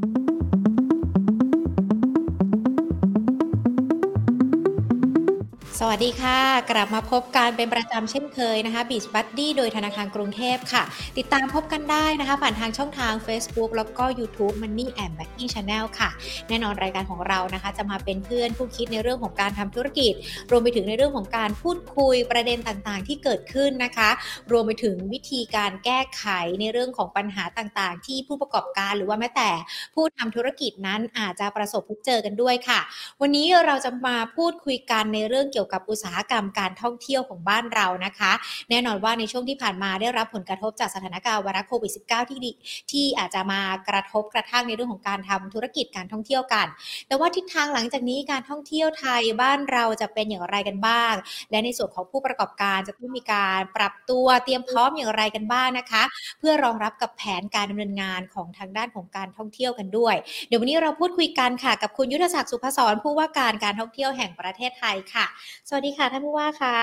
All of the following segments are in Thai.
Thank you. สวัสดีค่ะ กลับมาพบกันเป็นประจำเช่นเคยนะคะบีชบัตดี้โดยธนาคารกรุงเทพค่ะ ติดตามพบกันได้นะคะ ผ่านทางช่องทาง Facebook แล้วก็ YouTube Money and Banking Channel ค่ะ แน่นอนรายการของเรานะคะ จะมาเป็นเพื่อนผู้คิดในเรื่องของการทำธุรกิจ รวมไปถึงในเรื่องของการพูดคุยประเด็นต่างๆ ที่เกิดขึ้นนะคะ รวมไปถึงวิธีการแก้ไขในเรื่องของปัญหาต่างๆ ที่ผู้ประกอบการหรือว่าแม้แต่ผู้ทำธุรกิจนั้นอาจจะประสบพบเจอกันด้วยค่ะ วันนี้เราจะมาพูดคุยกันในเรื่องเกี่ยวกับอุตสาหกรรมการท่องเที่ยวของบ้านเรานะคะ แน่นอนว่าในช่วงที่ผ่านมาได้รับผลกระทบจากสถานการณ์ไวรัสโควิด -19 ที่ที่อาจจะมากระทบกระทั่งในเรื่องของการทำธุรกิจการท่องเที่ยวกัน แต่ว่าทิศทางหลังจากนี้การท่องเที่ยวไทยบ้านเราจะเป็นอย่างไรกันบ้าง และในส่วนของผู้ประกอบการจะต้องมีการปรับตัวเตรียมพร้อมอย่างไรกันบ้างนะคะ เพื่อรองรับกับแผนการดำเนินงานของทางด้านของการท่องเที่ยวกันด้วย เดี๋ยววันนี้เราพูดคุยกันค่ะ กับคุณยุทธศักดิ์สุภศรผู้ว่าการการท่องเที่ยวแห่งประเทศไทยค่ะสวัสดีค่ะท่านผู้ว่าคะ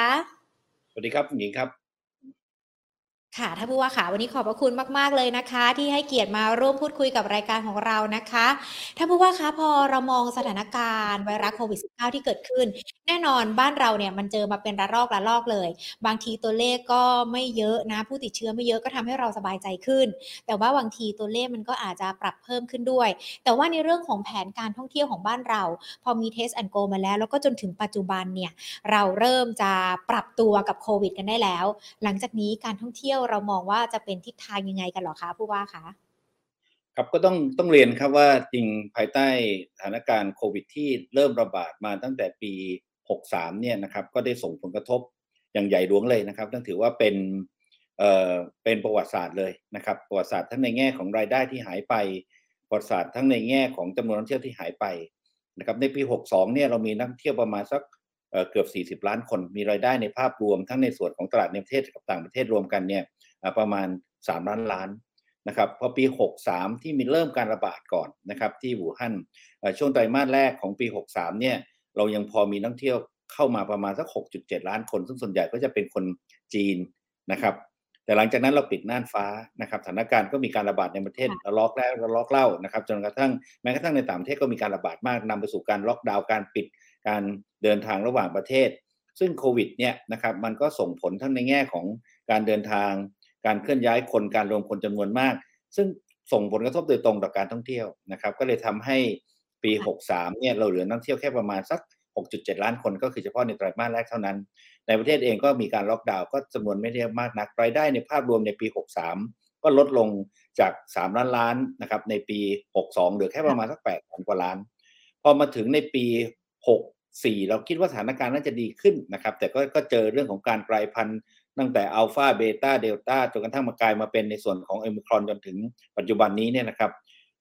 สวัสดีครับคุณหญิงครับ ค่ะท่านผู้ว่าค่ะวันนี้ขอบพระคุณมาก ๆ เลยนะคะ ที่ให้เกียรติมาร่วมพูดคุยกับรายการของเรานะคะท่านผู้ว่าคะพอเรามองสถานการณ์ไวรัสโควิด -19 ที่เกิดขึ้น แน่นอนบ้านเราเนี่ยมันเจอมาเป็นระลอกระลอกเลย บางทีตัวเลขก็ไม่เยอะนะ ผู้ติดเชื้อไม่เยอะก็ทำให้เราสบายใจขึ้น แต่ว่าบางทีตัวเลขมันก็อาจจะปรับเพิ่มขึ้นด้วย แต่ว่าในเรื่องของแผนการท่องเที่ยวของบ้านเรา พอมีเทสแอนโกมาแล้ว แล้วก็จนถึงปัจจุบันเนี่ยเราเริ่มจะปรับตัวกับโควิด กันได้แล้ว หลังจากนี้การท่องเที่ยวเรามองว่าจะเป็นทิศทางยังไงกันหรอคะผู้ว่าคะครับก็ต้องต้องเรียนครับว่าจริงภายใต้สถานการณ์โควิดที่เริ่มระบาดมาตั้งแต่ปี 63 เนี่ยนะครับก็ได้ส่งผลกระทบอย่างใหญ่หลวงเลยนะครับต้องถือว่าเป็นเอ่อเป็นประวัติศาสตร์เลยนะครับประวัติศาสตร์ทั้งในแง่ของรายได้ที่หายไปประวัติศาสตร์ทั้งในแง่ของจำนวนนักเที่ยวที่หายไปนะครับในปี 62 เนี่ยเรามีนักเที่ยวประมาณสักเกือบ 40 ล้านคน มีรายได้ในภาพรวมทั้งในส่วนของตลาดในประเทศกับต่างประเทศรวมกันเนี่ย ประมาณ 3 ล้านล้านนะครับพอปี 63 ที่มีเริ่มการระบาดก่อนนะครับที่หูฮั่นช่วงไตรมาสแรกของปี 63 เนี่ยเรายังพอมีนักท่องเที่ยวเข้ามาประมาณสัก 6.7 ล้านคน ซึ่งส่วนใหญ่ก็จะเป็นคนจีนนะครับ แต่หลังจากนั้นเราปิดน่านฟ้านะครับสถานการณ์ก็มีการระบาดในประเทศระลอกแล้วระลอกเล่านะครับจนกระทั่งแม้กระทั่งในต่างประเทศก็มีการระบาดมากนำไปสู่การล็อกดาวน์การปิดการเดินทางระหว่างประเทศ ซึ่งโควิดเนี่ยนะครับมันก็ส่งผลทั้งในแง่ของการเดินทาง การเคลื่อนย้ายคนการรวมคนจำนวนมาก ซึ่งส่งผลกระทบโดยตรงต่อการท่องเที่ยวนะครับ ก็เลยทำให้ปี 63 เนี่ยเราเหลือนักท่องเที่ยวแค่ประมาณสัก 6.7 ล้านคนก็คือเฉพาะในไตรมาสแรกเท่านั้น ในประเทศเองก็มีการล็อกดาวน์ก็จำนวนไม่ได้มากนักรายได้ในภาพรวมในปี 63 ก็ลดลงจาก 3 ล้านล้านนะครับในปี 62 เหลือแค่ประมาณสัก8ล้านกว่าล้าน พอมาถึงในปี 64 เราคิดว่าสถานการณ์น่าจะดีขึ้นนะครับ แต่ก็ก็เจอเรื่องของการกลายพันธุ์ ตั้งแต่อัลฟาเบต้าเดลต้าจนกระทั่งมากลายมาเป็นในส่วนของเอมิครอนจนถึงปัจจุบันนี้เนี่ยนะครับ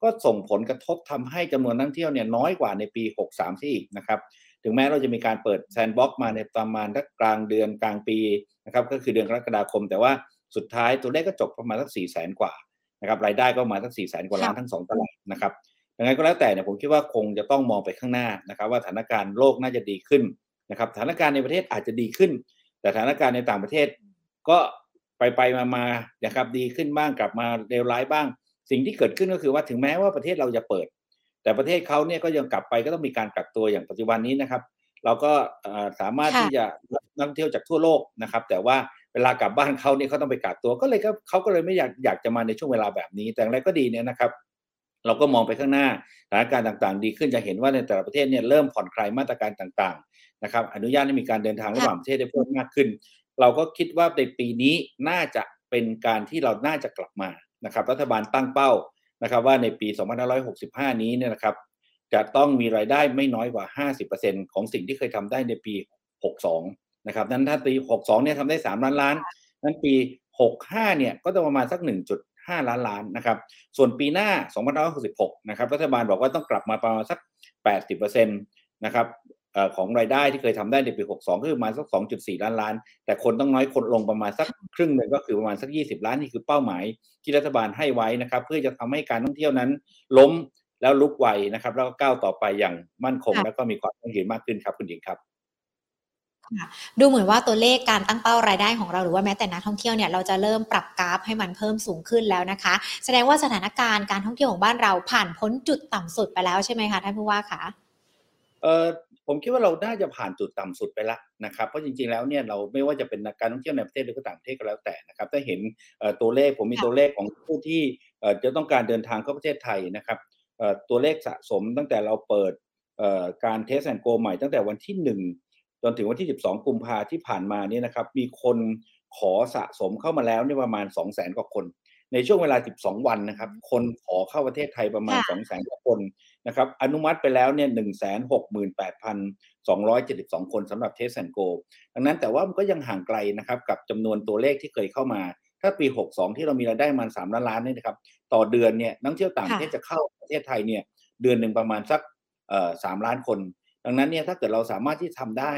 ก็ส่งผลกระทบทำให้จำนวนนักเที่ยวเนี่ยน้อยกว่าในปี 63ที่อีกนะครับถึงแม้เราจะมีการเปิดแซนด์บ็อกมาในประมาณทักกลางเดือนกลางปีนะครับก็คือเดือนกรกฎาคม แต่ว่าสุดท้ายตัวเลขก็จบประมาณสัก4 0 0แสนกว่านะครับรายได้ก็มาสัก4 0 0แสนกว่าล้านทั้งสองตลาดนะครับยังไงก็แล้วแต่เนี่ยผมคิดว่าคงจะต้องมองไปข้างหน้านะครับว่าสถานการณ์โลกน่าจะดีขึ้นนะครับสถานการณ์ในประเทศอาจจะดีขึ้น แต่สถานการณ์ในต่างประเทศ ก็ไปไปมามานะครับดีขึ้นบ้างกลับมาเลวร้ายบ้าง สิ่งที่เกิดขึ้นก็คือว่าถึงแม้ว่าประเทศเราจะเปิด แต่ประเทศเขาเนี่ยก็ยังกลับไปก็ต้องมีการกักตัวอย่างปัจจุบันนี้นะครับ เราก็สามารถที่จะนักท่องเที่ยวจากทั่วโลกนะครับ แต่ว่าเวลากลับบ้านเขาเนี่ยเขาต้องไปกักตัวก็เลยก็เขาก็เลยไม่อยากอยากจะมาในช่วงเวลาแบบนี้ แต่อะไรก็ดีเนี่ยนะครับ เราก็มองไปข้างหน้าสถานการณ์ต่างๆ ดีขึ้นจะเห็นว่าในแต่ละประเทศเนี่ยเริ่มผ่อนคลายมาตรการต่างๆนะครับอนุญาตให้มีการเดินทางระหว่างประเทศได้เพิ่มมากขึ้น เราก็คิดว่าในปีนี้น่าจะเป็นการที่เราน่าจะกลับมานะครับรัฐบาลตั้งเป้านะครับว่าในปี 2565 นี้เนี่ยนะครับจะต้องมีรายได้ไม่น้อยกว่า 50%ของสิ่งที่เคยทำได้ในปี 62 นะครับ นั้นถ้าปี 62 เนี่ยทำได้ 3 ล้านล้าน นั้นปี 65 เนี่ยก็จะประมาณสัก 1.5ล้านล้านนะครับ ส่วนปีหน้า 2566 นะครับ รัฐบาลบอกว่าต้องกลับมาประมาณสัก 80%นะครับของรายได้ที่เคยทำได้ในปี 62 ก็คือประมาณสัก 2.4 ล้านล้าน แต่คนต้องน้อยคนลงประมาณสักครึ่งหนึ่งก็คือประมาณสัก 20 ล้านนี่คือเป้าหมายที่รัฐบาลให้ไว้นะครับ เพื่อจะทำให้การท่องเที่ยวนั้น ล้มแล้วลุกไวนะครับ แล้วก็ก้าวต่อไปอย่างมั่นคง แล้วก็มีความยั่งยืนมากขึ้นครับคุณหญิงครับค่ะ ดูเหมือนว่าตัวเลขการตั้งเป้ารายได้ของเราหรือว่าแม้แต่นักท่องเที่ยวเนี่ยเราจะเริ่มปรับกราฟให้มันเพิ่มสูงขึ้นแล้วนะคะ แสดงว่าสถานการณ์การท่องเที่ยวของบ้านเราผ่านพ้นจุดต่ำสุดไปแล้วใช่ไหมคะท่านผู้ว่าคะเอ่อผมคิดว่าเราน่าจะผ่านจุดต่ำสุดไปแล้วนะครับเพราะจริงๆแล้วเนี่ยเราไม่ว่าจะเป็นการท่องเที่ยวในประเทศหรือก็ต่างประเทศก็แล้วแต่นะครับถ้าเห็นตัวเลขผมมีตัวเลขของผู้ที่จะต้องการเดินทางเข้าประเทศไทยนะครับตัวเลขสะสมตั้งแต่เราเปิดการเทสแอนโกใหม่ตั้งแต่วันที่1 จนถึงวันที่ 12 กุมภาที่ผ่านมาเนี่ยนะครับ มีคนขอสะสมเข้ามาแล้วเนี่ยประมาณ 200,000 กว่าคน ในช่วงเวลา 12 วันนะครับ คนขอเข้าประเทศไทยประมาณ 200,000 กว่าคนนะครับ อนุมัติไปแล้วเนี่ย 168,272 คนสำหรับ Test and Go ดังนั้นแต่ว่ามันก็ยังห่างไกลนะครับกับจำนวนตัวเลขที่เคยเข้ามา ถ้าปี 62 ที่เรามีรายได้มา3ล้านล้านนี่นะครับ ต่อเดือนเนี่ยนักเที่ยวต่างประเทศจะเข้าประเทศไทยเนี่ยเดือนหนึ่งประมาณสักสามล้านคน ดังนั้นเนี่ยถ้าเกิดเราสามารถที่ทำได้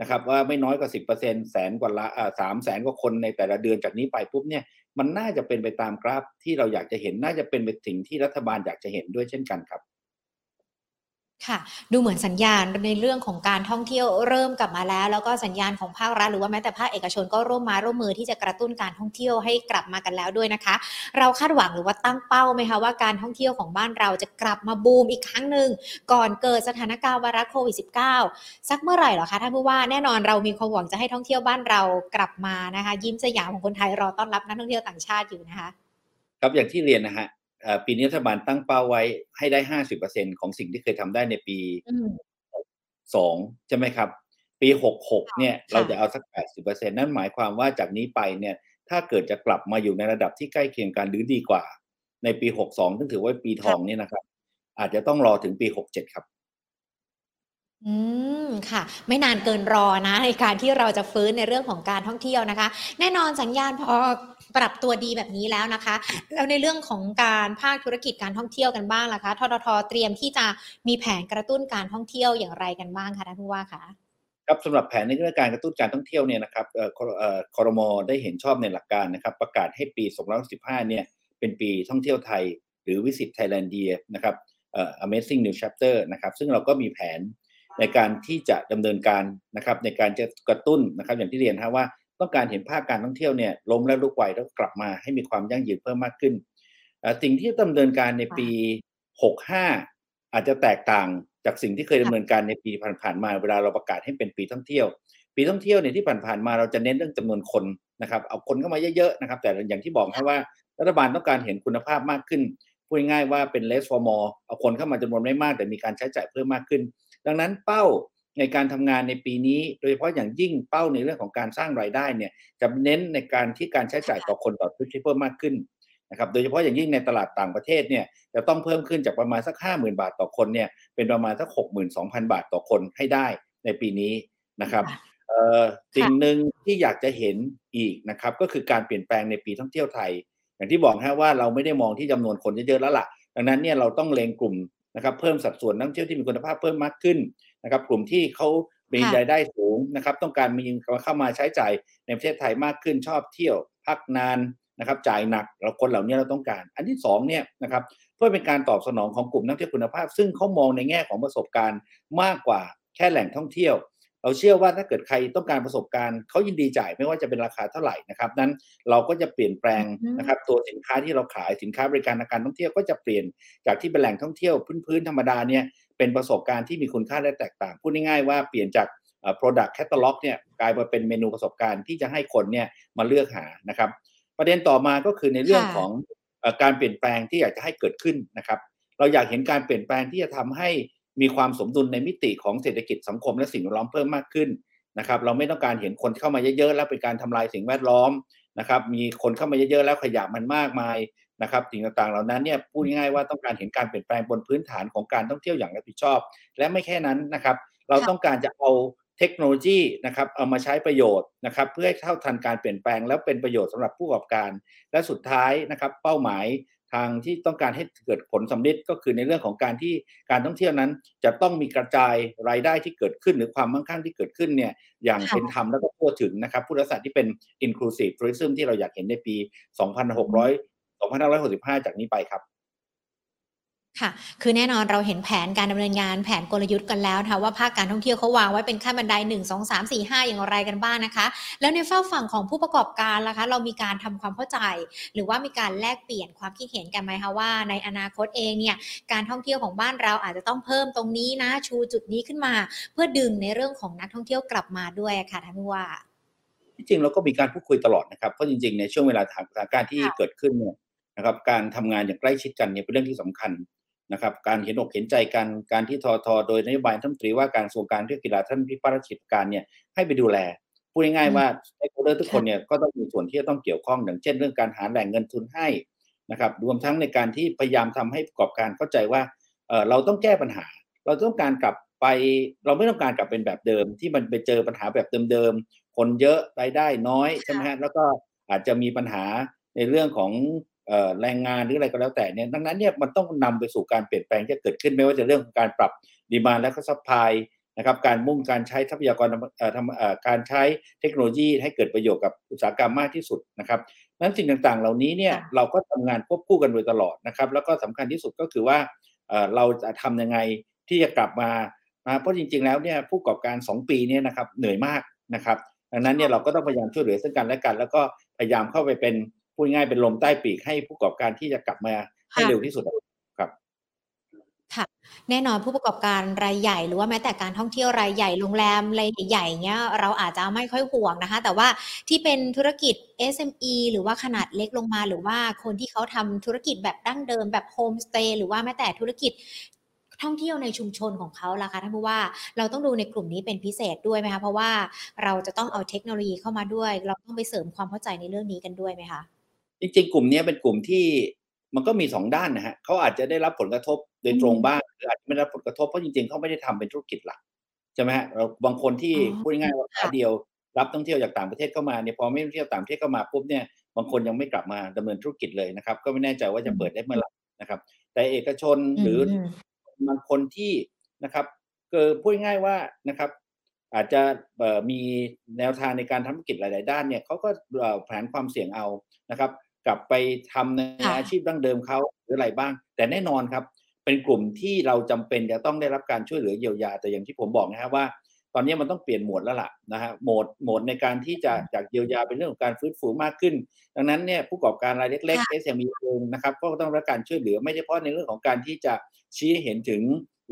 นะครับว่าไม่น้อยกว่าสิบเปอร์เซ็นแสนกว่าละสามแสนกว่าคนในแต่ละเดือนจากนี้ไปปุ๊บเนี่ยมันน่าจะเป็นไปตามกราฟที่เราอยากจะเห็นน่าจะเป็นไปถึงที่รัฐบาลอยากจะเห็นด้วยเช่นกันครับ ค่ะ ดูเหมือนสัญญาณในเรื่องของการท่องเที่ยวเริ่มกลับมาแล้ว แล้วก็สัญญาณของภาครัฐหรือว่าแม้แต่ภาคเอกชนก็ร่วมมาร่วมมือที่จะกระตุ้นการท่องเที่ยวให้กลับมากันแล้วด้วยนะคะ เราคาดหวังหรือว่าตั้งเป้าไหมคะว่าการท่องเที่ยวของบ้านเราจะกลับมาบูมอีกครั้งหนึ่งก่อนเกิดสถานการณ์ไวรัสโควิด -19 สักเมื่อไหร่หรอคะท่านผู้ว่าแน่นอนเรามีความหวังจะให้ท่องเที่ยวบ้านเรากลับมานะคะ ยิ้มสยามของคนไทยรอต้อนรับนักท่องเที่ยวต่างชาติอยู่นะคะ ครับอย่างที่เรียนนะฮะ ปีนี้รัฐบาลตั้งเป้าไว้ให้ได้50%ของสิ่งที่เคยทำได้ในปี2ใช่ไหมครับ ปี66เนี่ยเราจะเอาสัก80%นั่นหมายความว่าจากนี้ไปเนี่ยถ้าเกิดจะกลับมาอยู่ในระดับที่ใกล้เคียงกันหรือดีกว่า ในปี62ซึ่งถือว่าปีทองนี่นะครับ อาจจะต้องรอถึงปี67ครับ อืม ค่ะ ไม่นานเกินรอนะ ในการที่เราจะฟื้นในเรื่องของการท่องเที่ยวนะคะ แน่นอนสัญญาณพอปรับตัวดีแบบนี้แล้วนะคะ แล้วในเรื่องของการภาคธุรกิจการท่องเที่ยวกันบ้างล่ะคะทททเตรียมที่จะมีแผนกระตุ้นการท่องเที่ยวอย่างไรกันบ้างคะท่านผู้ว่าคะครับสำหรับแผนในเรื่องการกระตุ้นการท่องเที่ยวเนี่ยนะครับเอ่อคอรมอได้เห็นชอบในหลักการนะครับ ประกาศให้ปี2015เนี่ยเป็นปีท่องเที่ยวไทย หรือ Visit Thailand Year นะครับเอ่อ Amazing New Chapter นะครับซึ่งเราก็มีแผน ในการที่จะดำเนินการนะครับในการจะกระตุ้นนะครับอย่างที่เรียนครับว่าต้องการเห็นภาคการท่องเที่ยวเนี่ยล้มแล้วลุกไวแล้วกลับมาให้มีความยั่งยืนเพิ่มมากขึ้นสิ่งที่ดำเนินการในปี 65 อาจจะแตกต่างจากสิ่งที่เคยดำเนินการในปีผ่านๆมาเวลาเราประกาศให้เป็นปีท่องเที่ยว ปีท่องเที่ยวเนี่ยที่ผ่านๆมาเราจะเน้นเรื่องจำนวนคนนะครับเอาคนเข้ามาเยอะๆนะครับ แต่อย่างที่บอกครับว่ารัฐบาลต้องการเห็นคุณภาพมากขึ้นพูดง่ายๆว่าเป็น less for more เอาคนเข้ามาจำนวนไม่มาก แต่มีการใช้จ่ายเพิ่มมากขึ้น ดังนั้นเป้าในการทำงานในปีนี้ โดยเฉพาะอย่างยิ่งเป้าในเรื่องของการสร้างรายได้เนี่ยจะเน้นในการที่การใช้จ่ายต่อคนต่อทริปเพิ่มมากขึ้นนะครับโดยเฉพาะอย่างยิ่งในตลาดต่างประเทศเนี่ยจะต้องเพิ่มขึ้นจากประมาณสัก 50,000 บาทต่อคนเนี่ยเป็นประมาณสัก 62,000 บาทต่อคนให้ได้ในปีนี้นะครับสิ่งหนึ่งที่อยากจะเห็นอีกนะครับก็คือการเปลี่ยนแปลงในปีท่องเที่ยวไทย อย่างที่บอกฮะว่าเราไม่ได้มองที่จำนวนคนเยอะๆแล้วล่ะดังนั้นเนี่ยเราต้องเลงกลุ่ม นะครับเพิ่มสัดส่วนนักท่องเที่ยวที่มีคุณภาพเพิ่มมากขึ้นนะครับกลุ่มที่เขามีรายได้สูงนะครับต้องการมีเข้ามาใช้จ่ายในประเทศไทยมากขึ้นชอบเที่ยวพักนานนะครับจ่ายหนักเราคนเหล่านี้เราต้องการ อันที่2เนี่ยนะครับเพื่อเป็นการตอบสนองของกลุ่มนักท่องเที่ยวคุณภาพ ซึ่งเขามองในแง่ของประสบการณ์มากกว่าแค่แหล่งท่องเที่ยว เราเชื่อว่าถ้าเกิดใครต้องการประสบการณ์เขายินดีจ่ายไม่ว่าจะเป็นราคาเท่าไหร่นะครับ นั้นเราก็จะเปลี่ยนแปลงนะครับ ตัวสินค้าที่เราขายสินค้าบริการการท่องเที่ยวก็จะเปลี่ยนจากที่เป็นแหล่งท่องเที่ยวพื้นๆธรรมดาเนี่ยเป็นประสบการณ์ที่มีคุณค่าและแตกต่างพูดง่ายๆว่าเปลี่ยนจาก product catalog เนี่ยกลายมาเป็นเมนูประสบการณ์ที่จะให้คนเนี่ยมาเลือกหานะครับ ประเด็นต่อมาก็คือในเรื่องของการเปลี่ยนแปลงที่อยากจะให้เกิดขึ้นนะครับ เราอยากเห็นการเปลี่ยนแปลงที่จะทำให้ มีความสมดุลในมิติของเศรษฐกิจสังคมและสิ่งแวดล้อมเพิ่มมากขึ้นนะครับ เราไม่ต้องการเห็นคนเข้ามาเยอะๆแล้วเป็นการทำลายสิ่งแวดล้อมนะครับ มีคนเข้ามาเยอะๆแล้วขยะมันมากมายนะครับสิ่งต่างๆเหล่านั้นเนี่ยพูดง่ายๆว่าต้องการเห็นการเปลี่ยนแปลงบนพื้นฐานของการท่องเที่ยวอย่างรับผิดชอบ และไม่แค่นั้นนะครับ เราต้องการจะเอาเทคโนโลยีนะครับเอามาใช้ประโยชน์นะครับ เพื่อให้เท่าทันการเปลี่ยนแปลงแล้วเป็นประโยชน์สำหรับผู้ประกอบการ และสุดท้ายนะครับ เป้าหมาย ทางที่ต้องการให้เกิดผลสำเร็จก็คือในเรื่องของการที่การท่องเที่ยวนั้น จะต้องมีกระจายรายได้ที่เกิดขึ้น หรือความมั่งคั่งที่เกิดขึ้นเนี่ยอย่างเป็นธรรมแล้วก็ทั่วถึงนะครับผู้รักษาที่เป็น inclusive tourism ที่เราอยากเห็นในปี2600 2565 จากนี้ไปครับ ค่ะ คือแน่นอนเราเห็นแผนการดำเนินงานแผนกลยุทธ์กันแล้วนะคะว่าภาคการท่องเที่ยวเขาวางไว้เป็นขั้นบันได 1 2 3 4 5 อย่างไรกันบ้างนะคะ แล้วในฝ้าฝั่งของผู้ประกอบการล่ะคะ เรามีการทำความเข้าใจ หรือว่ามีการแลกเปลี่ยนความคิดเห็นกันไหมคะว่า ในอนาคตเองเนี่ยการท่องเที่ยวของบ้านเราอาจจะต้องเพิ่มตรงนี้นะชูจุดนี้ขึ้นมา เพื่อดึงในเรื่องของนักท่องเที่ยวกลับมาด้วยค่ะท่านผู้ว่าที่จริงเราก็มีการพูดคุยตลอดนะครับเพราะจริงๆในช่วงเวลาสถานการณ์ที่เกิดขึ้นเนี่ยนะครับการทำงานอย่างใกล้ชิดกันเนี่ยเป็นเรื่องที่สำคัญ นะครับการเห็นอกเห็นใจกันการที่ทอทอโดยนโยบายท่านตรีว่าการส่วนการเรื่องกีฬาท่านพิพัฒน์ชิตการเนี่ยให้ไปดูแลพูดง่ายๆว่าไอ้โคเดอร์ทุกคนเนี่ยก็ต้องมีส่วนที่จะต้องเกี่ยวข้องอย่างเช่น เรื่องการหาแหล่งเงินทุนให้นะครับรวมทั้งในการที่พยายามทำให้ประกอบการเข้าใจว่าเออเราต้องแก้ปัญหา เราต้องการกลับไป เราไม่ต้องการกลับเป็นแบบเดิม ที่มันไปเจอปัญหาแบบเดิมๆคนเยอะรายได้น้อยใช่ไหมฮะแล้วก็อาจจะมีปัญหาในเรื่องของ แรงงานหรืออะไรก็แล้วแต่เนี่ยดังนั้นเนี่ยมันต้องนำไปสู่การเปลี่ยนแปลงที่เกิดขึ้นไม่ว่าจะเรื่องของการปรับ demand และก็ supply นะครับการมุ่งการใช้ทรัพยากรทำการใช้เทคโนโลยีให้เกิดประโยชน์กับอุตสาหกรรมมากที่สุดนะครับนั้นสิ่งต่างๆ เหล่านี้เนี่ยเราก็ทำงานควบคู่กันโดยตลอดนะครับ แล้วก็สำคัญที่สุดก็คือว่าเราจะทำยังไงที่จะกลับมาเพราะจริง ๆ แล้วเนี่ยผู้ประกอบการ 2 ปีนี้นะครับเหนื่อยมากนะครับ ดังนั้นเนี่ยเราก็ต้องพยายามช่วยเหลือซึ่งกันและกัน แล้วก็พยายามเข้าไปเป็น พูดง่ายเป็นลมใต้ปีกให้ผู้ประกอบการที่จะกลับมาให้เร็วที่สุดครับ ค่ะ แน่นอนผู้ประกอบการรายใหญ่หรือว่าแม้แต่การท่องเที่ยวรายใหญ่โรงแรมรายใหญ่ๆเงี้ยเราอาจจะไม่ค่อยห่วงนะคะ แต่ว่าที่เป็นธุรกิจ SME หรือว่าขนาดเล็กลงมา หรือว่าคนที่เขาทำธุรกิจแบบดั้งเดิมแบบโฮมสเตย์หรือว่าแม้แต่ธุรกิจท่องเที่ยวในชุมชนของเขาล่ะคะท่านผู้ว่าเราต้องดูในกลุ่มนี้เป็นพิเศษด้วยไหมคะเพราะว่าเราจะต้องเอาเทคโนโลยีเข้ามาด้วย เราต้องไปเสริมความเข้าใจในเรื่องนี้กันด้วยไหมคะ จริง ๆ กลุ่มนี้เป็นกลุ่มที่มันก็มีสองด้านนะฮะเขาอาจจะได้รับผลกระทบโดยตรงบ้างหรืออาจจะไม่ได้รับผลกระทบเพราะจริงๆเขาไม่ได้ทำเป็นธุรกิจหลักใช่ไหมฮะเราบางคนที่พูดง่ายๆว่าขาเดียว รับท่องเที่ยวจากต่างประเทศเข้ามาเนี่ยพอไม่เที่ยวต่างประเทศเข้ามาปุ๊บเนี่ยบางคนยังไม่กลับมาดำเนินธุรกิจเลยนะครับ ก็ไม่แน่ใจว่าจะเปิดได้เมื่อไหร่นะครับ แต่เอกชนหรือบางคนที่นะครับเกิดพูดง่ายว่านะครับ อาจจะมีแนวทางในการทำธุรกิจหลาย ๆ ด้านเนี่ยเขาก็แผนความเสี่ยงเอานะครับ กลับไปทำในอาชีพดั้งเดิมเขาหรืออะไรบ้าง แต่แน่นอนครับ เป็นกลุ่มที่เราจำเป็นจะต้องได้รับการช่วยเหลือเยียวยา แต่อย่างที่ผมบอกนะครับว่า ตอนนี้มันต้องเปลี่ยนโหมดแล้วล่ะนะฮะโหมดโหมดในการที่จะจากเยียวยาเป็นเรื่องของการฟื้นฟูมากขึ้น ดังนั้นเนี่ยผู้ประกอบการรายเล็กๆ SME เองนะครับก็ต้องรับการช่วยเหลือไม่เฉพาะในเรื่องของการที่จะชี้เห็นถึง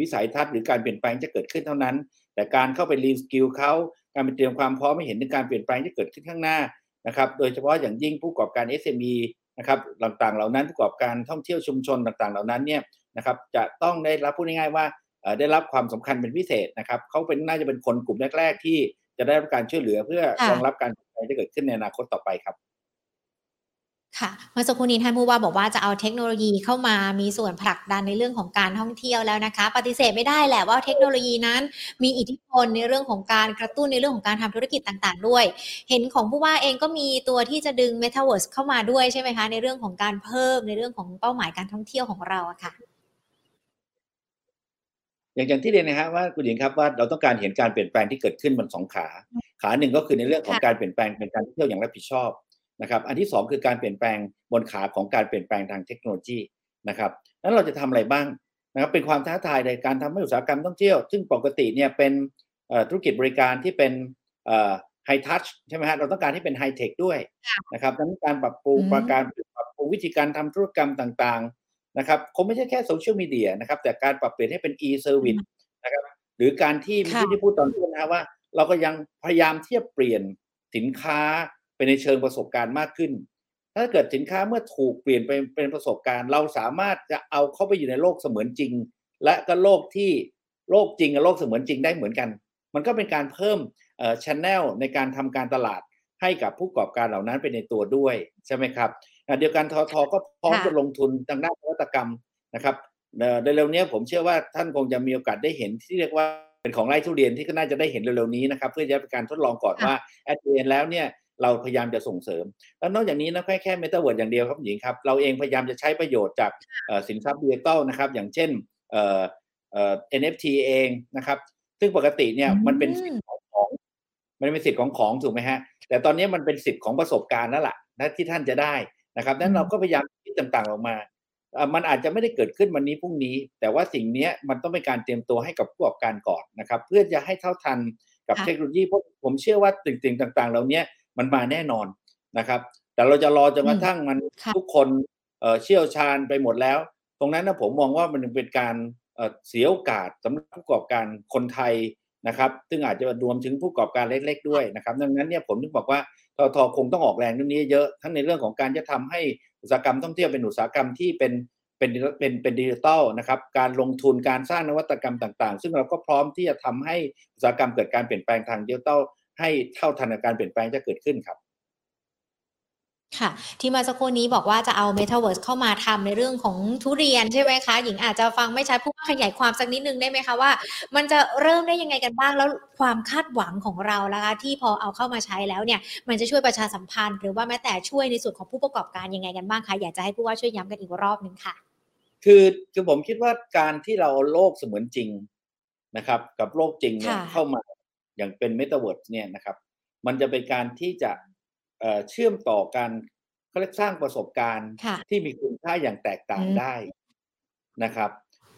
วิสัยทัศน์หรือการเปลี่ยนแปลงจะเกิดขึ้นเท่านั้น แต่การเข้าไปรีสกิลเขาการไปเตรียมความพร้อมให้เห็นถึงการเปลี่ยนแปลงที่เกิดขึ้นข้างหน้า นะครับ โดยเฉพาะอย่างยิ่งผู้ประกอบการ SME นะครับต่างๆ เหล่านั้นประกอบการท่องเที่ยวชุมชนต่างๆ เหล่านั้นเนี่ยนะครับจะต้องได้รับพูดง่ายๆว่าได้รับความสำคัญเป็นพิเศษนะครับเขาเป็นน่าจะเป็นคนกลุ่มแรก ๆ ที่จะได้รับการช่วยเหลือเพื่อรองรับการเปลี่ยนแปลงที่เกิดขึ้นในอนาคตต่อไปครับ ค่ะเมื่อสักครู่นี้ท่านผู้ว่าบอกว่าจะเอาเทคโนโลยีเข้ามามีส่วนผลักดันในเรื่องของการท่องเที่ยวแล้วนะคะ ปฏิเสธไม่ได้แหละว่าเทคโนโลยีนั้น มีอิทธิพลในเรื่องของการกระตุ้นในเรื่องของการทำธุรกิจต่างๆ ด้วย เห็นของผู้ว่าเองก็มีตัวที่จะดึง Metaverse เข้ามาด้วยใช่ไหมคะ ในเรื่องของการเพิ่มในเรื่องของเป้าหมายการท่องเที่ยวของเราอะค่ะอย่างอย่างที่เรียนนะครับว่าคุณหญิงครับว่าเราต้องการเห็นการเปลี่ยนแปลงที่เกิดขึ้นบนสองขา ขาหนึ่งก็คือในเรื่องของการเปลี่ยนแปลงเป็นการท่องเที่ยวอย่างรับผิดชอบ นะครับ อันที่ 2 คือการเปลี่ยนแปลงบนขาของการเปลี่ยนแปลงทางเทคโนโลยีนะครับนั้นเราจะทำอะไรบ้างนะครับเป็นความท้าทายในการทำให้อุตสาหกรรมท่องเที่ยว ซึ่งปกติเนี่ยเป็นธุรกิจบริการที่เป็นไฮทัชใช่ไหมฮะเราต้องการให้เป็นไฮเทคด้วยนะครับดังนั้นการปรับปรุงประการปรับปรุงวิธีการทำธุรกรรมต่างๆนะครับคงไม่ใช่แค่โซเชียลมีเดียนะครับแต่การปรับเปลี่ยนให้เป็น e-service นะครับหรือการที่ที่พูดตอนต้นนะว่า เราก็ยังพยายามที่จะเปลี่ยนสินค้า ไปในเชิงประสบการณ์มากขึ้น ถ้าเกิดสินค้าเมื่อถูกเปลี่ยนไปเป็นประสบการณ์ เราสามารถจะเอาเข้าไปอยู่ในโลกเสมือนจริง และก็โลกที่โลกจริงกับโลกเสมือนจริงได้เหมือนกัน มันก็เป็นการเพิ่มเอ่อชแนลในการทำการตลาดให้กับผู้ประกอบการเหล่านั้นไปในตัวด้วยใช่ไหมครับเดียวกันทอทอก็พร้อมจะลงทุนทางด้านนวัตกรรมนะครับในเร็วนี้ผมเชื่อว่าท่านคงจะมีโอกาสได้เห็นที่เรียกว่าเป็นของไร่ทุเรียนที่ก็น่าจะได้เห็นเร็วๆนี้นะครับ เพื่อจะเป็นการทดลองก่อนว่าแอดเวนแล้วเนี่ย เราพยายามจะส่งเสริม แล้วนอกจากนี้นะแค่แค่เมตาเวิร์ดอย่างเดียวครับหญิงครับ เราเองพยายามจะใช้ประโยชน์จากสินทรัพย์ดิจิตอลนะครับ อย่างเช่นเอ่อเอ่อ NFT เองนะครับ ซึ่งปกติเนี่ยมันเป็นสิทธิ์ของของมันเป็นสิทธิ์ของของถูกไหมฮะ แต่ตอนนี้มันเป็นสิทธิ์ของประสบการณ์แล้วล่ะนะที่ท่านจะได้นะครับนั้นเราก็พยายามคิดต่างๆออกมามันอาจจะไม่ได้เกิดขึ้นวันนี้พรุ่งนี้ แต่ว่าสิ่งนี้มันต้องเป็นการเตรียมตัวให้กับผู้ประกอบการก่อนนะครับ เพื่อจะให้เท่าทันกับเทคโนโลยีเพราะผมเชื่อว่าสิ่งต่างๆ เหล่านี้ มันมาแน่นอนนะครับ แต่เราจะรอจนกระทั่งมันทุกคนเชี่ยวชาญไปหมดแล้ว ตรงนั้นนะผมมองว่ามันเป็นการเสียโอกาสสำหรับผู้ประกอบการคนไทยนะครับ ซึ่งอาจจะรวมถึงผู้ประกอบการเล็ก ๆ ด้วยนะครับ ดังนั้นเนี่ยผมถึงบอกว่าททคงต้องออกแรงเรื่องนี้เยอะทั้งในเรื่องของการจะทำให้อุตสาหกรรมท่องเที่ยวเป็นอุตสาหกรรมที่เป็นเป็นเป็นเป็นดิจิทัลนะครับ การลงทุนการสร้างนวัตกรรมต่าง ๆ ซึ่งเราก็พร้อมที่จะทำให้อุตสาหกรรมเกิดการเปลี่ยนแปลงทางดิจิทัล ให้เท่าทันกับการเปลี่ยนแปลงจะเกิดขึ้นครับค่ะ ที่มาสักครู่นี้บอกว่าจะเอา Metaverse เข้ามาทำในเรื่องของทุเรียนใช่ไหมคะ หญิงอาจจะฟังไม่ชัดผู้ว่าขยายความสักนิดนึงได้ไหมคะว่า มันจะเริ่มได้ยังไงกันบ้างแล้วความคาดหวังของเราละคะที่พอเอาเข้ามาใช้แล้วเนี่ย มันจะช่วยประชาสัมพันธ์ หรือว่าแม้แต่ช่วยในส่วนของผู้ประกอบการยังไงกันบ้างคะอยากจะให้ผู้ว่าช่วยย้ำกันอีกรอบนึงค่ะ คือคือผมคิดว่าการที่เราโลกเสมือนจริงนะครับ กับโลกจริงเนี่ยเข้ามา อย่างเป็นเมตาเวิร์สเนี่ยนะครับ มันจะเป็นการที่จะเชื่อมต่อกันเขาเรียกสร้างประสบการณ์ที่มีคุณค่าอย่างแตกต่างได้นะครับ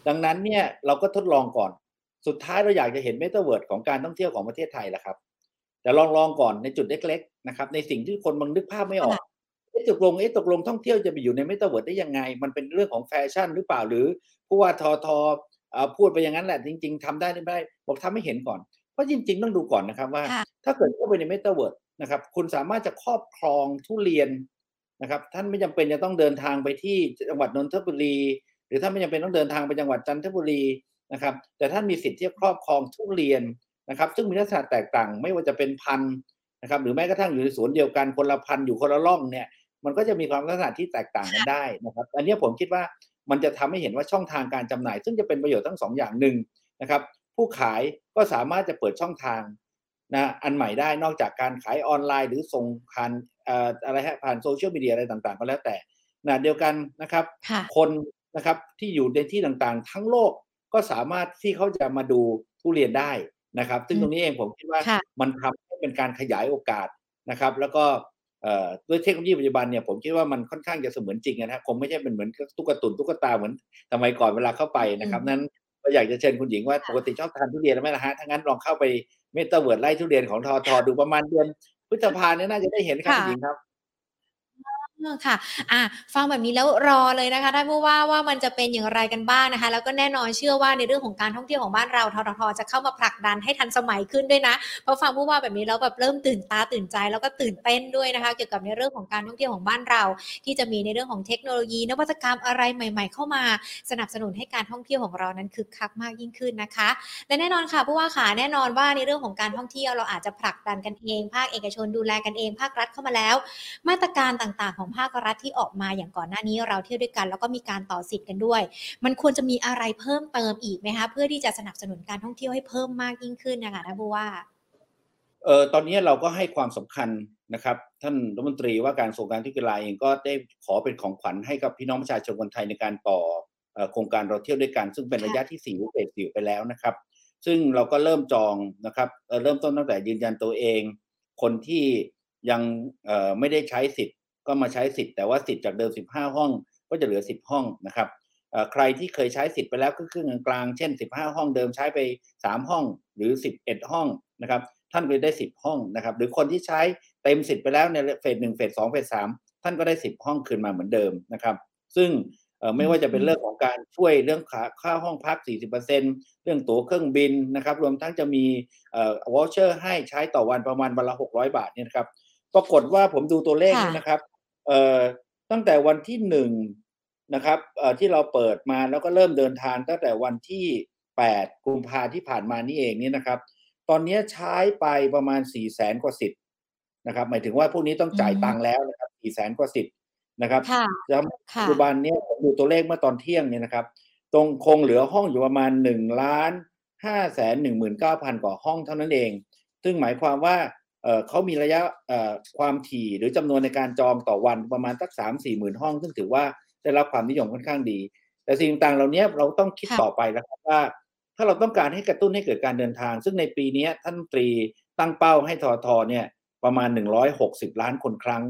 ดังนั้นเนี่ยเราก็ทดลองก่อน สุดท้ายเราอยากจะเห็นเมตาเวิร์ดของการท่องเที่ยวของประเทศไทยแหละครับแต่ลองลองก่อนในจุดเล็กๆนะครับ ในสิ่งที่คนบางนึกภาพไม่ออกเอ๊ะตกลงเอ๊ะตกลงท่องเที่ยวจะไปอยู่ในเมตาเวิร์ดได้ยังไง มันเป็นเรื่องของแฟชั่นหรือเปล่าหรือผู้ว่า ททท. พูดไปอย่างนั้นแหละจริง ๆทำได้หรือไม่ได้บอกทำให้เห็นก่อน เพราะจริง ๆ ต้องดูก่อนนะครับว่า ถ้าเกิดเข้าไปในเมตาเวิร์ดนะครับ คุณสามารถจะครอบครองทุเรียนนะครับ ท่านไม่จำเป็นจะต้องเดินทางไปที่จังหวัดนนทบุรี หรือท่านไม่จำเป็นต้องเดินทางไปจังหวัดจันทบุรีนะครับ แต่ท่านมีสิทธิ์ที่จะครอบครองทุเรียนนะครับ ซึ่งมีลักษณะแตกต่างไม่ว่าจะเป็นพันธุ์นะครับ หรือแม้กระทั่งอยู่ในสวนเดียวกันคนละพันธุ์อยู่คนละร่องเนี่ยมันก็จะมีความลักษณะที่แตกต่างกันได้นะครับ อันนี้ผมคิดว่ามันจะทำให้เห็นว่าช่องทางการจำหน่าย ซึ่งจะเป็นประโยชน์ทั้งสองอย่างหนึ่งนะครับ ผู้ขายก็สามารถจะเปิดช่องทางนะอันใหม่ได้นอกจากการขายออนไลน์ หรือส่งผ่านอะไรฮะผ่านโซเชียลมีเดียอะไรต่างๆ ก็แล้วแต่นะเดียวกันนะครับ คนนะครับที่อยู่ในที่ต่างๆ ทั้งโลกก็สามารถที่เขาจะมาดูทุเรียนได้นะครับ ซึ่งตรงนี้เองผมคิดว่ามันทำให้เป็นการขยายโอกาสนะครับ แล้วก็ด้วยเทคโนโลยีปัจจุบันเนี่ยผมคิดว่ามันค่อนข้างจะเสมือนจริงนะคงไม่ใช่เป็นเหมือนตุ๊กตุนตุ๊กตาเหมือนสมัยก่อนเวลาเข้าไปนะครับนั้น ก็อยากจะเชิญคุณหญิงว่าปกติชอบทานทุเรียนไหมล่ะฮะถ้างั้นลองเข้าไปเมตาเวิร่ทุเรียนของ ททท. ดูประมาณเดือนพฤษภาเนี่ยน่าจะได้เห็นครับคุณหญิงครับ ค่ะ อะ ฟังแบบนี้แล้วรอเลยนะคะท่านผู้ว่าว่ามันจะเป็นอย่างไรกันบ้างนะคะ แล้วก็แน่นอนเชื่อว่าในเรื่องของการท่องเที่ยวของบ้านเราททท. จะเข้ามาผลักดันให้ทันสมัยขึ้นด้วยนะพอฟังผู้ว่าแบบนี้แล้วแบบเริ่มตื่นตาตื่นใจแล้วก็ตื่นเต้นด้วยนะคะ เกี่ยวกับในเรื่องของการท่องเที่ยวของบ้านเรา ที่จะมีในเรื่องของเทคโนโลยี นวัตกรรมอะไรใหม่ ๆ เข้ามา สนับสนุนให้การท่องเที่ยวของเรานั้นคึกคักมากยิ่งขึ้นนะคะและแน่นอนค่ะผู้ว่าขาแน่นอนว่าในเรื่องของการท่องเที่ยวเราอาจจะผลักดันกันเอง ภาคเอกชนดูแลกันเอง ภาครัฐเข้ามาแล้ว มาตรการต่างๆของภาครัฐที่ออกมาอย่างก่อนหน้านี้เราเที่ยวด้วยกัน แล้วก็มีการต่อสิทธิ์กันด้วย มันควรจะมีอะไรเพิ่มเติมอีกไหมคะ เพื่อที่จะสนับสนุนการท่องเที่ยวให้เพิ่มมากยิ่งขึ้นนะคะท่านผู้ว่าเออตอนนี้เราก็ให้ความสำคัญนะครับท่านรัฐมนตรีว่าการส่งการที่กีฬาเองก็ได้ขอเป็นของขวัญให้กับพี่น้องประชาชนคนไทยในการต่อโครงการเราเที่ยวด้วยกัน ซึ่งเป็นระยะที่สี่เฟสสี่ไปแล้วนะครับ ซึ่งเราก็เริ่มจองนะครับเริ่มต้นตั้งแต่ยืนยันตัวเอง คนที่ยังไม่ได้ใช้สิทธิ์ ก็มาใช้สิทธิ์แต่ว่าสิทธิ์จากเดิม 15 ห้องก็จะเหลือ 10 ห้องนะครับใครที่เคยใช้สิทธิ์ไปแล้วครึ่งกลางเช่น 15 ห้องเดิมใช้ไป 3 ห้องหรือ 11 ห้องนะครับท่านก็ได้ 10 ห้องนะครับ หรือคนที่ใช้เต็มสิทธิ์ไปแล้วในเฟสหนึ่งเฟสสองเฟสสามท่านก็ได้ 10 ห้องคืนมาเหมือนเดิมนะครับ ซึ่งไม่ว่าจะเป็นเรื่องของการช่วยเรื่องค่าค่าห้องพัก 40%เรื่องตั๋วเครื่องบินนะครับ รวมทั้งจะมีวอลเชอร์ให้ใช้ต่อวันประมาณวันละ 600 บาทเนี่ยครับ ปรากฏว่าผมดูตัวเลขนะครับเอ่อ ตั้งแต่วันที่หนึ่งนะครับเอ่อที่เราเปิดมาแล้วก็เริ่มเดินทางตั้งแต่วันที่แปดกุมภาที่ผ่านมานี่เองนี่นะครับ ตอนนี้ใช้ไปประมาณสี่แสนกว่าสิทธิ์นะครับ หมายถึงว่าพวกนี้ต้องจ่ายตังค์แล้วนะครับสี่แสนกว่าสิทธิ์นะครับแล้วปัจจุบันนี้ผมดูตัวเลขเมื่อตอนเที่ยงเนี่ยนะครับ ตรงคงเหลือห้องอยู่ประมาณหนึ่งล้านห้าแสนหนึ่งหมื่นเก้าพันกว่าห้องเท่านั้นเอง ซึ่งหมายความว่า เขามีระยะความถี่หรือจำนวนในการจองต่อวันประมาณสักสามสี่หมื่นห้อง ซึ่งถือว่าได้รับความนิยมค่อนข้างดี แต่สิ่งต่างเหล่านี้เราต้องคิดต่อไปแล้วครับว่า ถ้าเราต้องการให้กระตุ้นให้เกิดการเดินทาง ซึ่งในปีนี้ท่านตรีตั้งเป้าให้ทอทอเนี่ยประมาณหนึ่งร้อยหกสิบล้านคนครั้ง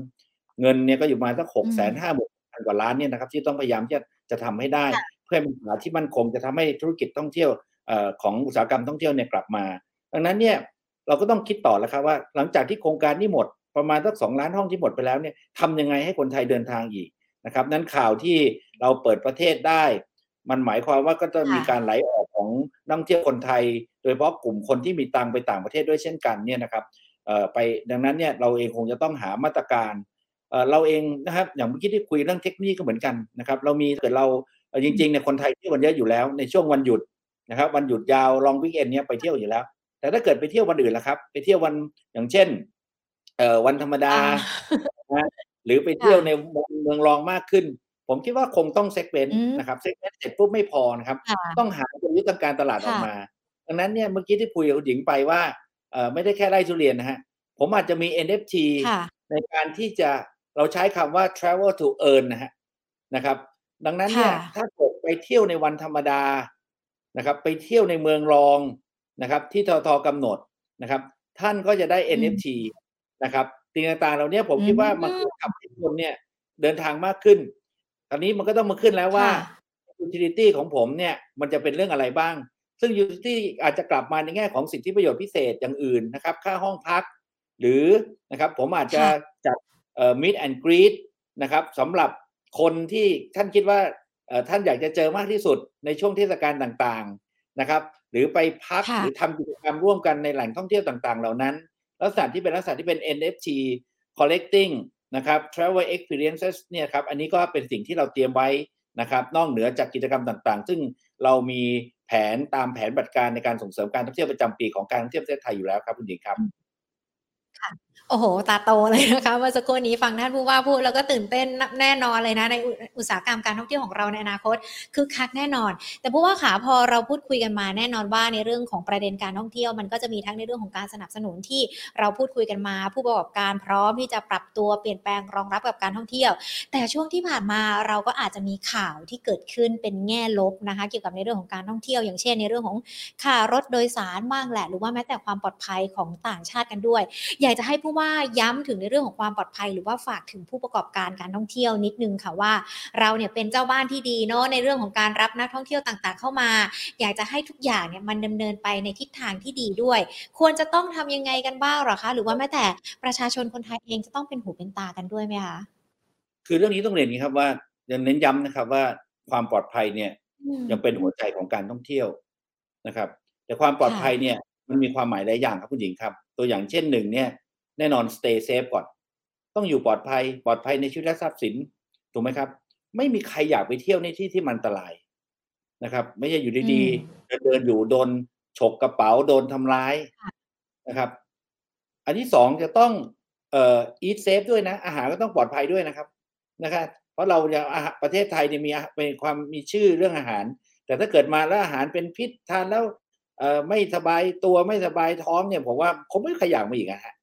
เงินเนี่ยก็อยู่มาสักหกแสนห้าหมื่นกว่าล้านเนี่ยนะครับที่ต้องพยายามจะจะทำให้ได้ เพื่อให้มีตลาดที่มั่นคงจะทำให้ธุรกิจท่องเที่ยวของอุตสาหกรรมท่องเที่ยวเนี่ยกลับมา ดังนั้นเนี่ย เราก็ต้องคิดต่อแล้วครับว่า หลังจากที่โครงการนี้หมดประมาณสักสองล้านห้องที่หมดไปแล้วเนี่ยทำยังไงให้คนไทยเดินทางอีกนะครับ นั้นข่าวที่เราเปิดประเทศได้ มันหมายความว่าก็จะมีการไหลออกของนักท่องเที่ยวคนไทย โดยเฉพาะกลุ่มคนที่มีตังไปต่างประเทศด้วยเช่นกันเนี่ยนะครับไปดังนั้นเนี่ยเราเองคงจะต้องหามาตรการเราเองนะครับอย่างเมื่อกี้ที่คุยเรื่องเทคโนโลยีก็เหมือนกันนะครับ เรามีเกิดเราจริงๆเนี่ยคนไทยที่วันเยอะอยู่แล้วในช่วงวันหยุดนะครับ วันหยุดยาวลองวิกเอนเนี่ยไปเที่ยวอยู่แล้ว แต่ถ้าเกิดไปเที่ยววันอื่นล่ะครับ ไปเที่ยววันอย่างเช่น เอ่อวันธรรมดานะหรือไปเที่ยวในเมืองรองมากขึ้น ผมคิดว่าคงต้องเซ็กเวนนะครับเซ็กเวนเสร็จปุ๊บไม่พอนะครับ ต้องหากลยุทธ์ทางการตลาดออกมา ดังนั้นเนี่ยเมื่อกี้ที่คุยกับหญิงไปว่าเอ่อไม่ได้แค่ไล่ทุเรียนนะฮะผมอาจจะมี NFT ในการที่จะเราใช้คำว่า travel to earn นะฮะนะครับ ดังนั้นเนี่ยถ้าเกิดไปเที่ยวในวันธรรมดานะครับ ไปเที่ยวในเมืองรอง นะครับ ที่ททกำหนดนะครับ ท่านก็จะได้ NFT นะครับสิ่งต่างๆเหล่านี้ผมคิดว่ามันทำให้คนเนี่ยเดินทางมากขึ้น ตอนนี้มันก็ต้องมาขึ้นแล้วว่า utility ของผมเนี่ยมันจะเป็นเรื่องอะไรบ้าง ซึ่ง utility อาจจะกลับมาในแง่ของสิทธิประโยชน์พิเศษอย่างอื่นนะครับ ค่าห้องพัก หรือนะครับผมอาจจะจัดเอ่อ meet and greet นะครับสำหรับคนที่ท่านคิดว่าท่านอยากจะเจอมากที่สุดในช่วงเทศกาลต่าง นะครับ หรือไปพักหรือทำกิจกรรมร่วมกันในแหล่งท่องเที่ยวต่างๆ เหล่านั้น ลักษณะที่เป็นลักษณะที่เป็น NFT collecting นะครับ travel experiences เนี่ยครับ อันนี้ก็เป็นสิ่งที่เราเตรียมไว้นะครับ นอกเหนือจากกิจกรรมต่างๆ ซึ่งเรามีแผนตามแผนบัตรการในการส่งเสริมการท่องเที่ยวประจำปีของการท่องเที่ยวประเทศไทยอยู่แล้วครับคุณหญิงครับ โอ้โห ตาโตเลยนะคะเมื่อสักครู่นี้ฟังท่านผู้ว่าพูดแล้วก็ตื่นเต้นแน่นอนเลยนะในอุตสาหกรรมการท่องเที่ยวของเราในอนาคตคือคักแน่นอน แต่ผู้ว่าขาพอเราพูดคุยกันมาแน่นอนว่าในเรื่องของประเด็นการท่องเที่ยว มันก็จะมีทั้งในเรื่องของการสนับสนุนที่เราพูดคุยกันมา ผู้ประกอบการพร้อมที่จะปรับตัวเปลี่ยนแปลงรองรับกับการท่องเที่ยว แต่ช่วงที่ผ่านมาเราก็อาจจะมีข่าวที่เกิดขึ้นเป็นแง่ลบนะคะ เกี่ยวกับในเรื่องของการท่องเที่ยว อย่างเช่น ในเรื่องของค่ารถโดยสารบ้างแหละ หรือว่าแม้แต่ความปลอดภัยของต่างชาติกันด้วยอยากจะให้ผู้ว่าย้ำถึงในเรื่องของความปลอดภัย หรือว่าฝากถึงผู้ประกอบการการท่องเที่ยวนิดนึงค่ะว่า เราเนี่ยเป็นเจ้าบ้านที่ดีเนาะในเรื่องของการรับนักท่องเที่ยวต่างๆ เข้ามา อยากจะให้ทุกอย่างเนี่ยมันดำเนินไปในทิศทางที่ดีด้วย ควรจะต้องทำยังไงกันบ้างหรอคะ หรือว่าแม้แต่ประชาชนคนไทยเองจะต้องเป็นหูเป็นตากันด้วยไหมคะคือเรื่องนี้ต้องเรียนนี้ครับว่ายังเน้นย้ำนะครับว่าความปลอดภัยเนี่ยยังเป็นหัวใจของการท่องเที่ยวนะครับ แต่ความปลอดภัยเนี่ย มันมีความหมายหลายอย่างครับคุณหญิงครับ ตัวอย่างเช่นหนึ่งเนี่ย แน่นอน stay safe ก่อน ต้องอยู่ปลอดภัย ปลอดภัยในชีวิตและทรัพย์สินถูกไหมครับ ไม่มีใครอยากไปเที่ยวในที่ที่มันอันตรายนะครับ ไม่ใช่อยู่ดีๆเดินเดินอยู่โดนฉกกระเป๋าโดนทำร้ายนะครับ อันที่สองจะต้องเอ่อ eat safe ด้วยนะ อาหารก็ต้องปลอดภัยด้วยนะครับนะครับ เพราะเราจะประเทศไทยเนี่ยมีเป็นความมีชื่อเรื่องอาหาร แต่ถ้าเกิดมาแล้วอาหารเป็นพิษทานแล้ว เอ่อไม่สบายตัวไม่สบายท้องเนี่ยผมว่าคงไม่ขยักมาอีกอะฮะ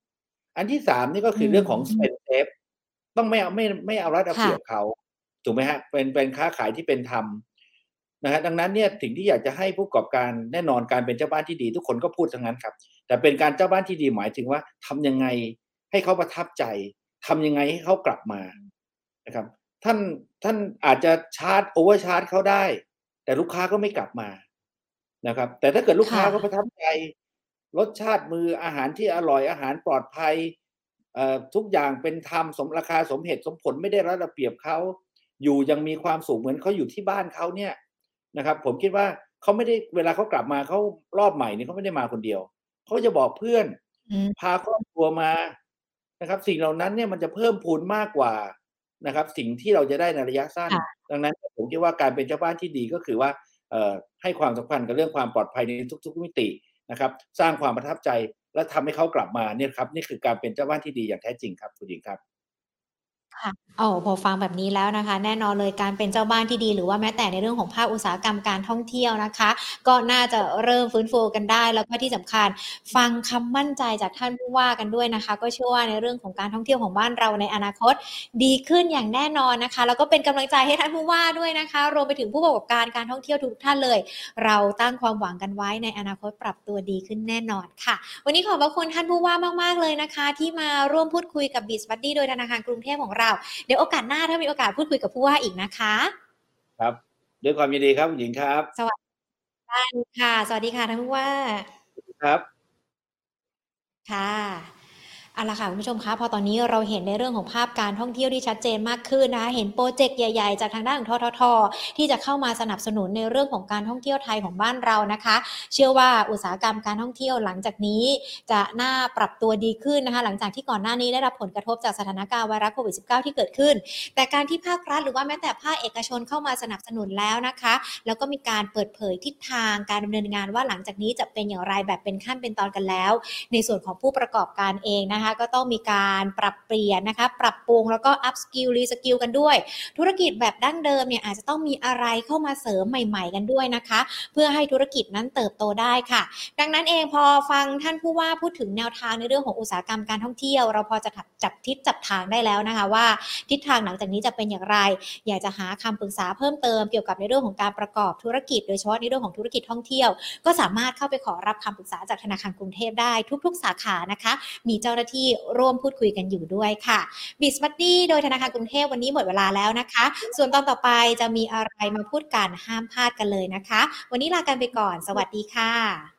อันที่สามนี่ก็คือเรื่องของ spend safe ต้องไม่เอาไม่ไม่เอารัดเอาเปรียบเขาถูกไหมฮะเป็นเป็นค้าขายที่เป็นธรรมนะฮะดังนั้นเนี่ยสิ่งที่อยากจะให้ผู้ประกอบการแน่นอนการเป็นเจ้าบ้านที่ดี ทุกคนก็พูดทั้งนั้นครับ แต่เป็นการเจ้าบ้านที่ดีหมายถึงว่าทำยังไงให้เขาประทับใจทำยังไงให้เขากลับมานะครับ ท่านท่านอาจจะชาร์จโอเวอร์ชาร์จเขาได้ แต่ลูกค้าก็ไม่กลับมา นะครับ แต่ถ้าเกิดลูกค้าเขาประทับใจรสชาติมืออาหารที่อร่อยอาหารปลอดภัยทุกอย่างเป็นธรรมสมราคาสมเหตุสมผลไม่ได้รัดระเบียบเขาอยู่ยังมีความสุขเหมือนเขาอยู่ที่บ้านเขาเนี่ยนะครับ ผมคิดว่าเขาไม่ได้เวลาเขากลับมาเขารอบใหม่นี่เขาไม่ได้มาคนเดียวเขาจะบอกเพื่อนพาครอบครัวมานะครับ สิ่งเหล่านั้นเนี่ยมันจะเพิ่มพูนมากกว่านะครับ สิ่งที่เราจะได้ในระยะสั้น ดังนั้นผมคิดว่าการเป็นเจ้าบ้านที่ดีก็คือว่า ให้ความสำคัญกับเรื่องความปลอดภัยในทุก ๆ มิตินะครับ สร้างความประทับใจและทำให้เขากลับมาเนี่ยครับนี่คือการเป็นเจ้าบ้านที่ดีอย่างแท้จริงครับคุณหญิงครับ ค่ะ โอ้พอฟังแบบนี้แล้วนะคะ แน่นอนเลยการเป็นเจ้าบ้านที่ดี หรือว่าแม้แต่ในเรื่องของภาคอุตสาหกรรมการท่องเที่ยวนะคะ ก็น่าจะเริ่มฟื้นฟูกันได้ แล้วก็ที่สำคัญฟังคำมั่นใจจากท่านผู้ว่ากันด้วยนะคะ ก็เชื่อว่าในเรื่องของการท่องเที่ยวของบ้านเราในอนาคตดีขึ้นอย่างแน่นอนนะคะ แล้วก็เป็นกำลังใจให้ท่านผู้ว่าด้วยนะคะ รวมไปถึงผู้ประกอบการการท่องเที่ยวทุกท่านเลย เราตั้งความหวังกันไว้ในอนาคตปรับตัวดีขึ้นแน่นอนค่ะ วันนี้ขอบพระคุณท่านผู้ว่ามาก ๆ เลยนะคะ ที่มาร่วมพูดคุยกับบิสบัดดี้โดยธนาคารกรุงเทพของเราเดี๋ยวโอกาสหน้าถ้ามีโอกาสพูดคุยกับผู้ว่าอีกนะคะคครับด้วยความยินดีครับคุณหญิงครับ สวัสดีค่ะ สวัสดีค่ะท่านผู้ว่า ครับ ค่ะ เอาละค่ะคุณผู้ชมคะพอตอนนี้เราเห็นในเรื่องของภาพการท่องเที่ยวที่ชัดเจนมากขึ้นนะคะเห็นโปรเจกต์ใหญ่ๆ จากทางด้านของททท ที่จะเข้ามาสนับสนุนในเรื่องของการท่องเที่ยวไทยของบ้านเรานะคะ เชื่อว่าอุตสาหกรรมการท่องเที่ยวหลังจากนี้ จะน่าปรับตัวดีขึ้นนะคะหลังจากที่ก่อนหน้านี้ได้รับผลกระทบจากสถานการณ์ไวรัสโควิด -19 ที่เกิดขึ้น แต่การที่ภาครัฐหรือว่าแม้แต่ภาคเอกชนเข้ามาสนับสนุนแล้วนะคะ แล้วก็มีการเปิดเผยทิศทางการดำเนินงานว่าหลังจากนี้จะเป็นอย่างไรแบบเป็นขั้นเป็นตอนกันแล้ว ในส่วนของผู้ประกอบการเองนะคะก็ต้องมีการปรับเปลี่ยนนะคะ ปรับปรุงแล้วก็ up skill re skill กันด้วย ธุรกิจแบบดั้งเดิมเนี่ยอาจจะต้องมีอะไรเข้ามาเสริมใหม่ๆ กันด้วยนะคะ เพื่อให้ธุรกิจนั้นเติบโตได้ค่ะ ดังนั้นเองพอฟังท่านผู้ว่าพูดถึงแนวทางในเรื่องของอุตสาหกรรมการท่องเที่ยว เราพอจะจับทิศจับทางได้แล้วนะคะ ว่าทิศทางหลังจากนี้จะเป็นอย่างไร อยากจะหาคำปรึกษาเพิ่มเติมเกี่ยวกับในเรื่องของการประกอบธุรกิจ โดยเฉพาะในเรื่องของธุรกิจท่องเที่ยว ก็สามารถเข้าไปขอรับคำปรึกษาจากธนาคารกรุงเทพได้ทุก ๆ สาขานะคะ มีเจ้าหน้าที่ร่วมพูดคุยกันอยู่ด้วยค่ะบิสบัดดี้โดยธนาคารกรุงเทพวันนี้หมดเวลาแล้วนะคะ ส่วนตอนต่อไปจะมีอะไรมาพูดกันห้ามพลาดกันเลยนะคะ วันนี้ลากันไปก่อน สวัสดีค่ะ